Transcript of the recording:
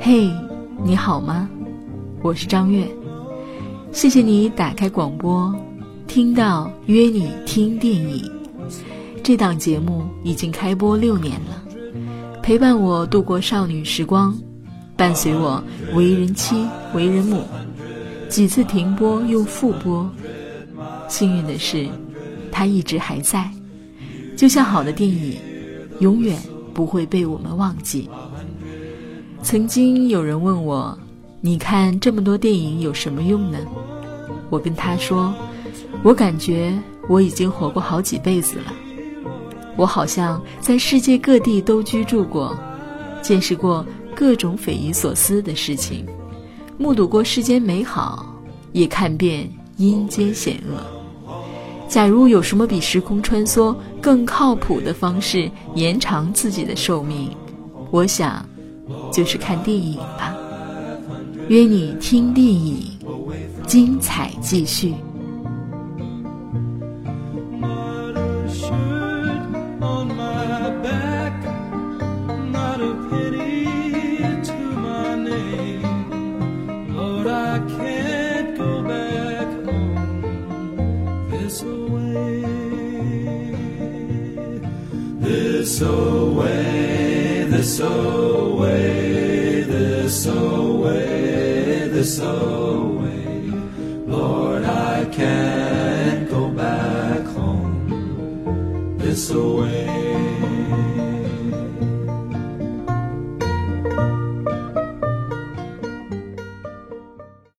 嘿，你好吗？我是张悦，谢谢你打开广播，听到约你听电影。这档节目已经开播六年了，陪伴我度过少女时光，伴随我为人妻、为人母，几次停播又复播。幸运的是，它一直还在，就像好的电影，永远不会被我们忘记。曾经有人问我：“你看这么多电影有什么用呢？”我跟他说：“我感觉我已经活过好几辈子了，我好像在世界各地都居住过，见识过各种匪夷所思的事情，目睹过世间美好，也看遍阴间险恶。假如有什么比时空穿梭更靠谱的方式延长自己的寿命，我想。”就是看电影吧，约你听电影，精彩继续。This away, this away. This away, this away. Lord, I can't go back home this away.